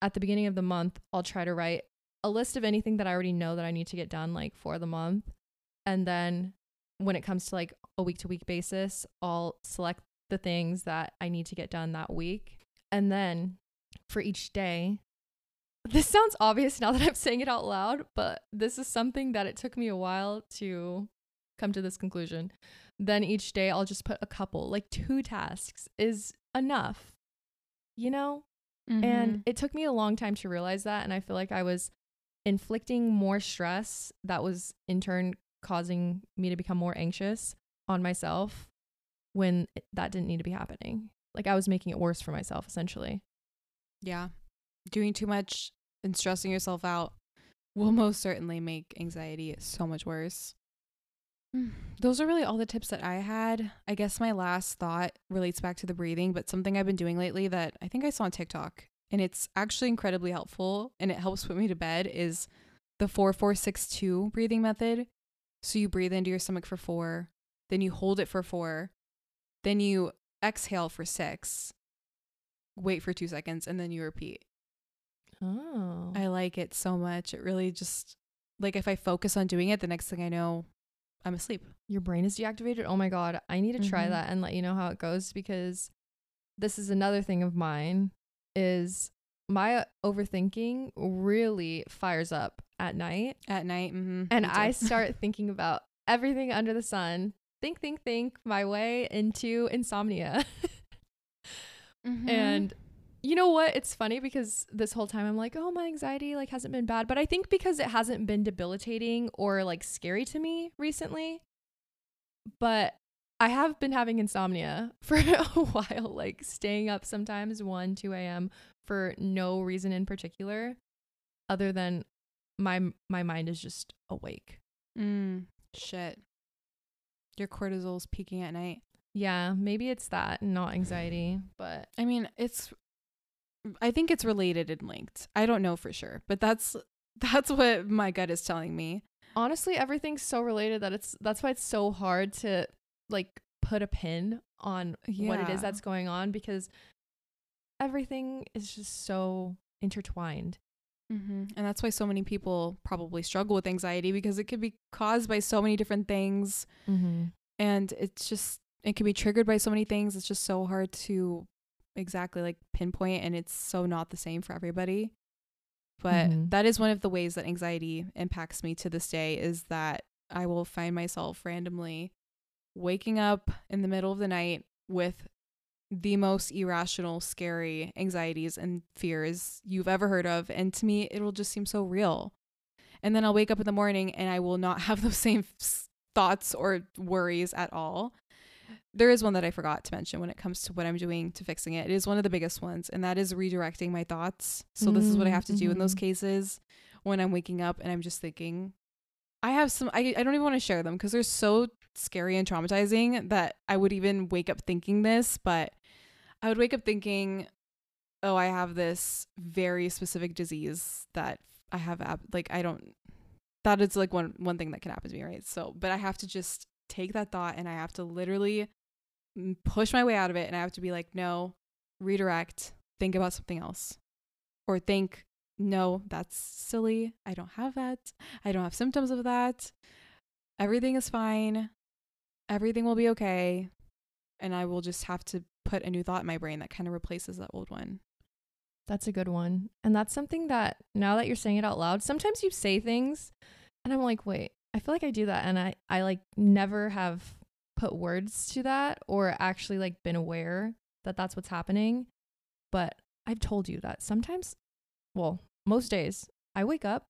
Speaker 2: At the beginning of the month, I'll try to write a list of anything that I already know that I need to get done, like for the month. And then when it comes to like a week to week basis, I'll select the things that I need to get done that week. And then for each day, this sounds obvious now that I'm saying it out loud, but this is something that it took me a while to come to this conclusion. Then each day, I'll just put a couple, like two tasks is enough, you know?
Speaker 1: Mm-hmm.
Speaker 2: And it took me a long time to realize that. And I feel like I was inflicting more stress that was in turn causing me to become more anxious on myself when that didn't need to be happening. Like I was making it worse for myself, essentially.
Speaker 1: Yeah. Doing too much and stressing yourself out will most certainly make anxiety so much worse. Those are really all the tips that I had. I guess my last thought relates back to the breathing, but something I've been doing lately that I think I saw on TikTok and it's actually incredibly helpful and it helps put me to bed is the 4462 breathing method. So you breathe into your stomach for 4, then you hold it for 4, then you exhale for 6, wait for 2 seconds and then you repeat.
Speaker 2: Oh.
Speaker 1: I like it so much. It really just like if I focus on doing it, the next thing I know, I'm asleep.
Speaker 2: Your brain is deactivated? Oh my God. I need to try
Speaker 1: Mhm.
Speaker 2: that and let you know how it goes because this is another thing of mine is my overthinking really fires up at night
Speaker 1: At night, mm-hmm.
Speaker 2: and I start thinking about everything under the sun. Think, think, think my way into insomnia.
Speaker 1: Mm-hmm.
Speaker 2: And you know what? It's funny because this whole time I'm like, oh, my anxiety like hasn't been bad, but I think because it hasn't been debilitating or like scary to me recently. But I have been having insomnia for a while, like staying up sometimes 1, 2 a.m. for no reason in particular, other than my my mind is just awake.
Speaker 1: mm, shit, your cortisol's peaking at night.
Speaker 2: Yeah, maybe it's that, not anxiety, but
Speaker 1: I mean, it's. I think it's related and linked. I don't know for sure, but that's that's what my gut is telling me.
Speaker 2: honestly everything's so related that it's that's why it's so hard to like put a pin on what it is that's going on because everything is just so intertwined
Speaker 1: Mm-hmm. And that's why so many people probably struggle with anxiety because it could be caused by so many different things.
Speaker 2: mm-hmm.
Speaker 1: and it's just it can be triggered by so many things. It's just so hard to exactly like pinpoint and it's so not the same for everybody. But
Speaker 2: Mhm.
Speaker 1: that is one of the ways that anxiety impacts me to this day is that I will find myself randomly waking up in the middle of the night with the most irrational, scary anxieties and fears you've ever heard of. And to me, it'll just seem so real. And then I'll wake up in the morning and I will not have those same thoughts or worries at all. There is one that I forgot to mention when it comes to what I'm doing to fixing it. It is one of the biggest ones, and that is redirecting my thoughts. So, this is what I have to do in those
Speaker 2: mhm.
Speaker 1: cases when I'm waking up and I'm just thinking, I have some, I, I don't even want to share them because they're so scary and traumatizing that I would even wake up thinking this, but I would wake up thinking, oh, I have this very specific disease that I have, ab- like, I don't, that is like one, one thing that can happen to me, right? So, but I have to just take that thought and I have to literally push my way out of it and I have to be like, no, redirect, think about something else. Or think, no, that's silly. I don't have that. I don't have symptoms of that. Everything is fine. Everything will be okay. And I will just have to put a new thought in my brain that kind of replaces that old one.
Speaker 2: That's a good one. And that's something that now that you're saying it out loud, sometimes you say things and I'm like, wait, I feel like I do that. And I, I like never have put words to that or actually like been aware that that's what's happening. But I've told you that sometimes, well, most days I wake up,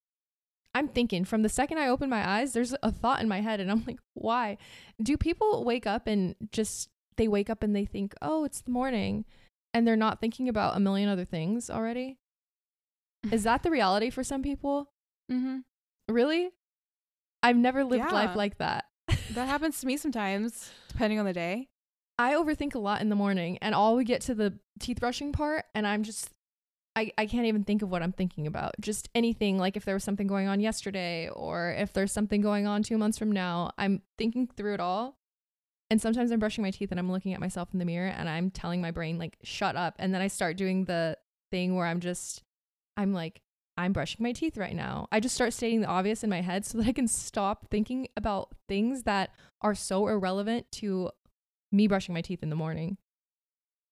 Speaker 2: I'm thinking from the second I open my eyes, there's a thought in my head. And I'm like, why? Do people wake up and just, they wake up and they think, oh, it's the morning and they're not thinking about a million other things already? Is that the reality for some people?
Speaker 1: Mm-hmm.
Speaker 2: Really? I've never lived
Speaker 1: Yeah.
Speaker 2: life like that.
Speaker 1: That happens to me sometimes, depending on the day.
Speaker 2: I overthink a lot in the morning and all we get to the teeth brushing part and I'm just I, I can't even think of what I'm thinking about. Just anything like if there was something going on yesterday or if there's something going on two months from now. I'm thinking through it all. And sometimes I'm brushing my teeth and I'm looking at myself in the mirror and I'm telling my brain like shut up. And then I start doing the thing where I'm just I'm like, I'm brushing my teeth right now. I just start stating the obvious in my head so that I can stop thinking about things that are so irrelevant to me brushing my teeth in the morning.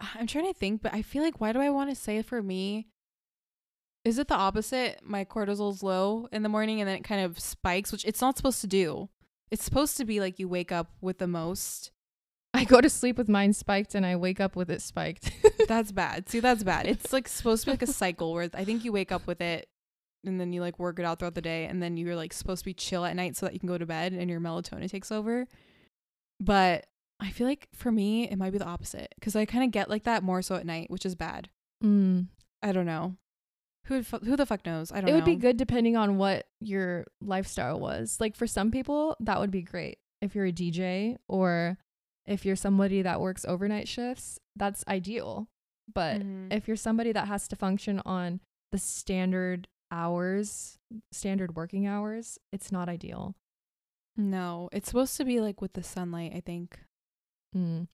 Speaker 1: I'm trying to think, but I feel like why do I want to say for me? Is it the opposite? My cortisol's low in the morning and then it kind of spikes, which it's not supposed to do. It's supposed to be like you wake up with the most.
Speaker 2: I go to sleep with mine spiked and I wake up with it spiked.
Speaker 1: That's bad. See, that's bad. It's like supposed to be like a cycle where I think you wake up with it and then you like work it out throughout the day and then you're like supposed to be chill at night so that you can go to bed and your melatonin takes over. But I feel like for me, it might be the opposite because I kind of get like that more so at night, which is bad.
Speaker 2: mm.
Speaker 1: I don't know. Who who the fuck knows? I don't know.
Speaker 2: It
Speaker 1: know.
Speaker 2: would be good depending on what your lifestyle was. Like for some people, that would be great. If you're a DJ or if you're somebody that works overnight shifts, that's ideal. But
Speaker 1: Mhm.
Speaker 2: if you're somebody that has to function on the standard hours, standard working hours, it's not ideal.
Speaker 1: no, it's supposed to be like with the sunlight. I think.
Speaker 2: Mm.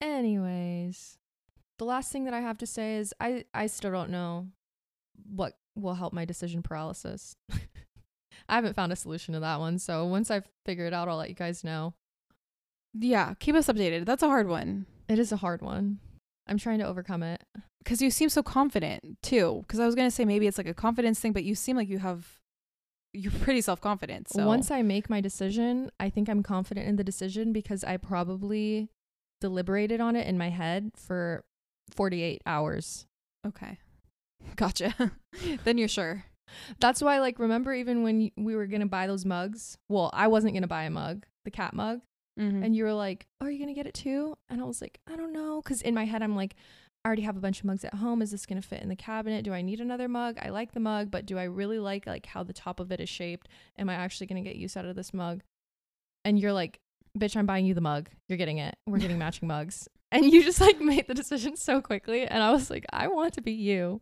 Speaker 2: Anyways, the last thing that I have to say is I I still don't know what will help my decision paralysis. I haven't found a solution to that one, so once I figure it out, I'll let you guys know.
Speaker 1: Yeah, keep us updated. That's a hard one
Speaker 2: It is a hard one. I'm trying to overcome it.
Speaker 1: because you seem so confident too. Because I was gonna say maybe it's like a confidence thing, but you seem like you have. You're pretty self confident. So
Speaker 2: Once I make my decision, I think I'm confident in the decision because I probably deliberated on it in my head for 48 hours.
Speaker 1: okay, gotcha. then you're sure.
Speaker 2: That's why, like, remember even when we were gonna buy those mugs? Well, I wasn't gonna buy a mug, the cat mug,
Speaker 1: Mm-hmm.
Speaker 2: and you were like, "Oh, are you gonna get it too?" And I was like, "I don't know," because in my head I'm like, "I already have a bunch of mugs at home. Is this gonna fit in the cabinet? Do I need another mug? I like the mug, but do I really like like how the top of it is shaped? Am I actually gonna get use out of this mug?" And you're like, "Bitch, I'm buying you the mug. You're getting it. We're getting matching mugs." And you just like made the decision so quickly, and I was like, "I want to be you."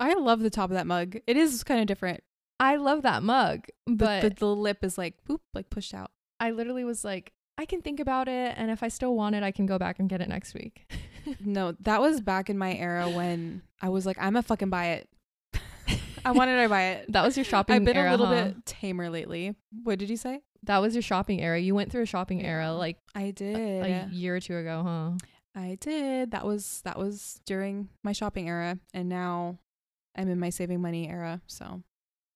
Speaker 1: I love the top of that mug. It is kind of different,
Speaker 2: I love that mug,
Speaker 1: but
Speaker 2: but
Speaker 1: the, the lip is like boop, like pushed out.
Speaker 2: I literally was like, I can think about it, and if I still want it, I can go back and get it next week.
Speaker 1: No, that was back in my era when I was like, I'm a fucking buy it. I wanted to buy it.
Speaker 2: that was your shopping
Speaker 1: I've been
Speaker 2: era,
Speaker 1: a little
Speaker 2: huh?
Speaker 1: bit tamer lately. What did you say?
Speaker 2: That was your shopping era. You went through a shopping era like
Speaker 1: I did.
Speaker 2: a year or two ago, huh?
Speaker 1: I did. That was that was during my shopping era and now I'm in my saving money era. So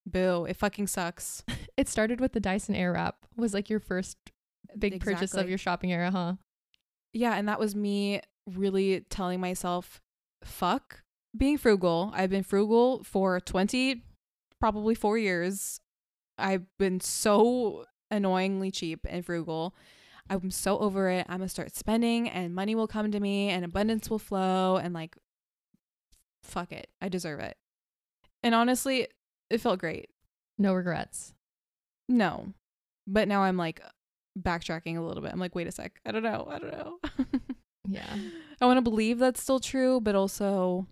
Speaker 1: boo, it fucking sucks.
Speaker 2: It started with the Dyson Airwrap. Was like your first big purchase of your shopping era, huh?
Speaker 1: Yeah, and that was me really telling myself, fuck being frugal. I've been frugal for 20, probably four years. I've been so annoyingly cheap and frugal. I'm so over it. I'm going to start spending and money will come to me and abundance will flow and like, fuck it. I deserve it. And honestly, it felt great.
Speaker 2: No regrets.
Speaker 1: No. But now I'm like backtracking a little bit. I'm like, wait a sec. I don't know. I don't know.
Speaker 2: Yeah.
Speaker 1: I want to believe that's still true, but also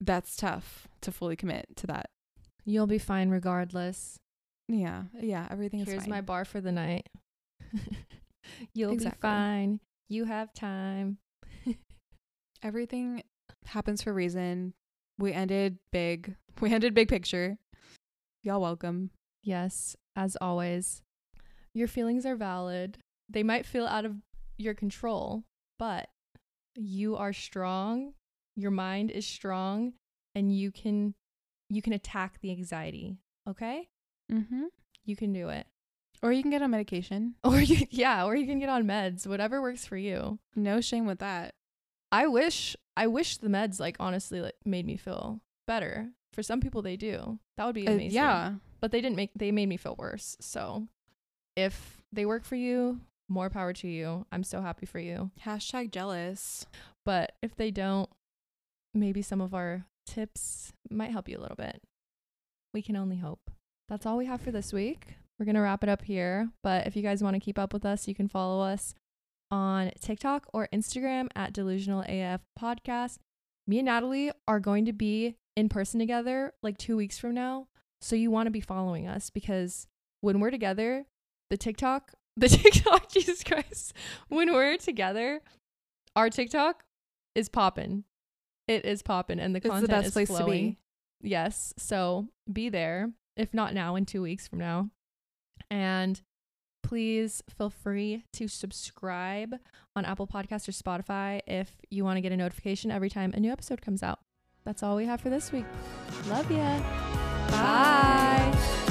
Speaker 1: that's tough to fully commit to that.
Speaker 2: You'll be fine regardless.
Speaker 1: Yeah. Yeah. Everything is
Speaker 2: Here's my bar for the night. You'll
Speaker 1: Exactly.
Speaker 2: be fine. You have time.
Speaker 1: Everything happens for a reason. We ended big. We ended big picture. Y'all welcome.
Speaker 2: Yes, as always, your feelings are valid. They might feel out of your control, but you are strong. Your mind is strong and you can you can attack the anxiety, okay?
Speaker 1: Mm-hmm.
Speaker 2: You can do it.
Speaker 1: Or you can get on medication.
Speaker 2: Or you yeah, or you can get on meds, whatever works for you.
Speaker 1: No shame with that.
Speaker 2: I wish I wish the meds like honestly like made me feel better. For some people they do. That would be
Speaker 1: Uh,
Speaker 2: amazing.
Speaker 1: yeah.
Speaker 2: But they didn't make they made me feel worse. So if they work for you, more power to you. I'm so happy for you.
Speaker 1: Hashtag jealous.
Speaker 2: But if they don't, maybe some of our tips might help you a little bit. We can only hope. That's all we have for this week. We're going to wrap it up here. But if you guys want to keep up with us, you can follow us on TikTok or Instagram at Delusional AF Podcast. Me and Natalie are going to be in person together like two weeks from now. So you want to be following us because when we're together, the TikTok, the TikTok, Jesus Christ, when we're together, our TikTok is popping. It is popping, and the
Speaker 1: It's the
Speaker 2: content
Speaker 1: best
Speaker 2: is
Speaker 1: place to
Speaker 2: flowing.
Speaker 1: be.
Speaker 2: Yes, so be there. If not now, in two weeks from now, and please feel free to subscribe on Apple Podcasts or Spotify if you want to get a notification every time a new episode comes out. That's all we have for this week. Love ya. Bye.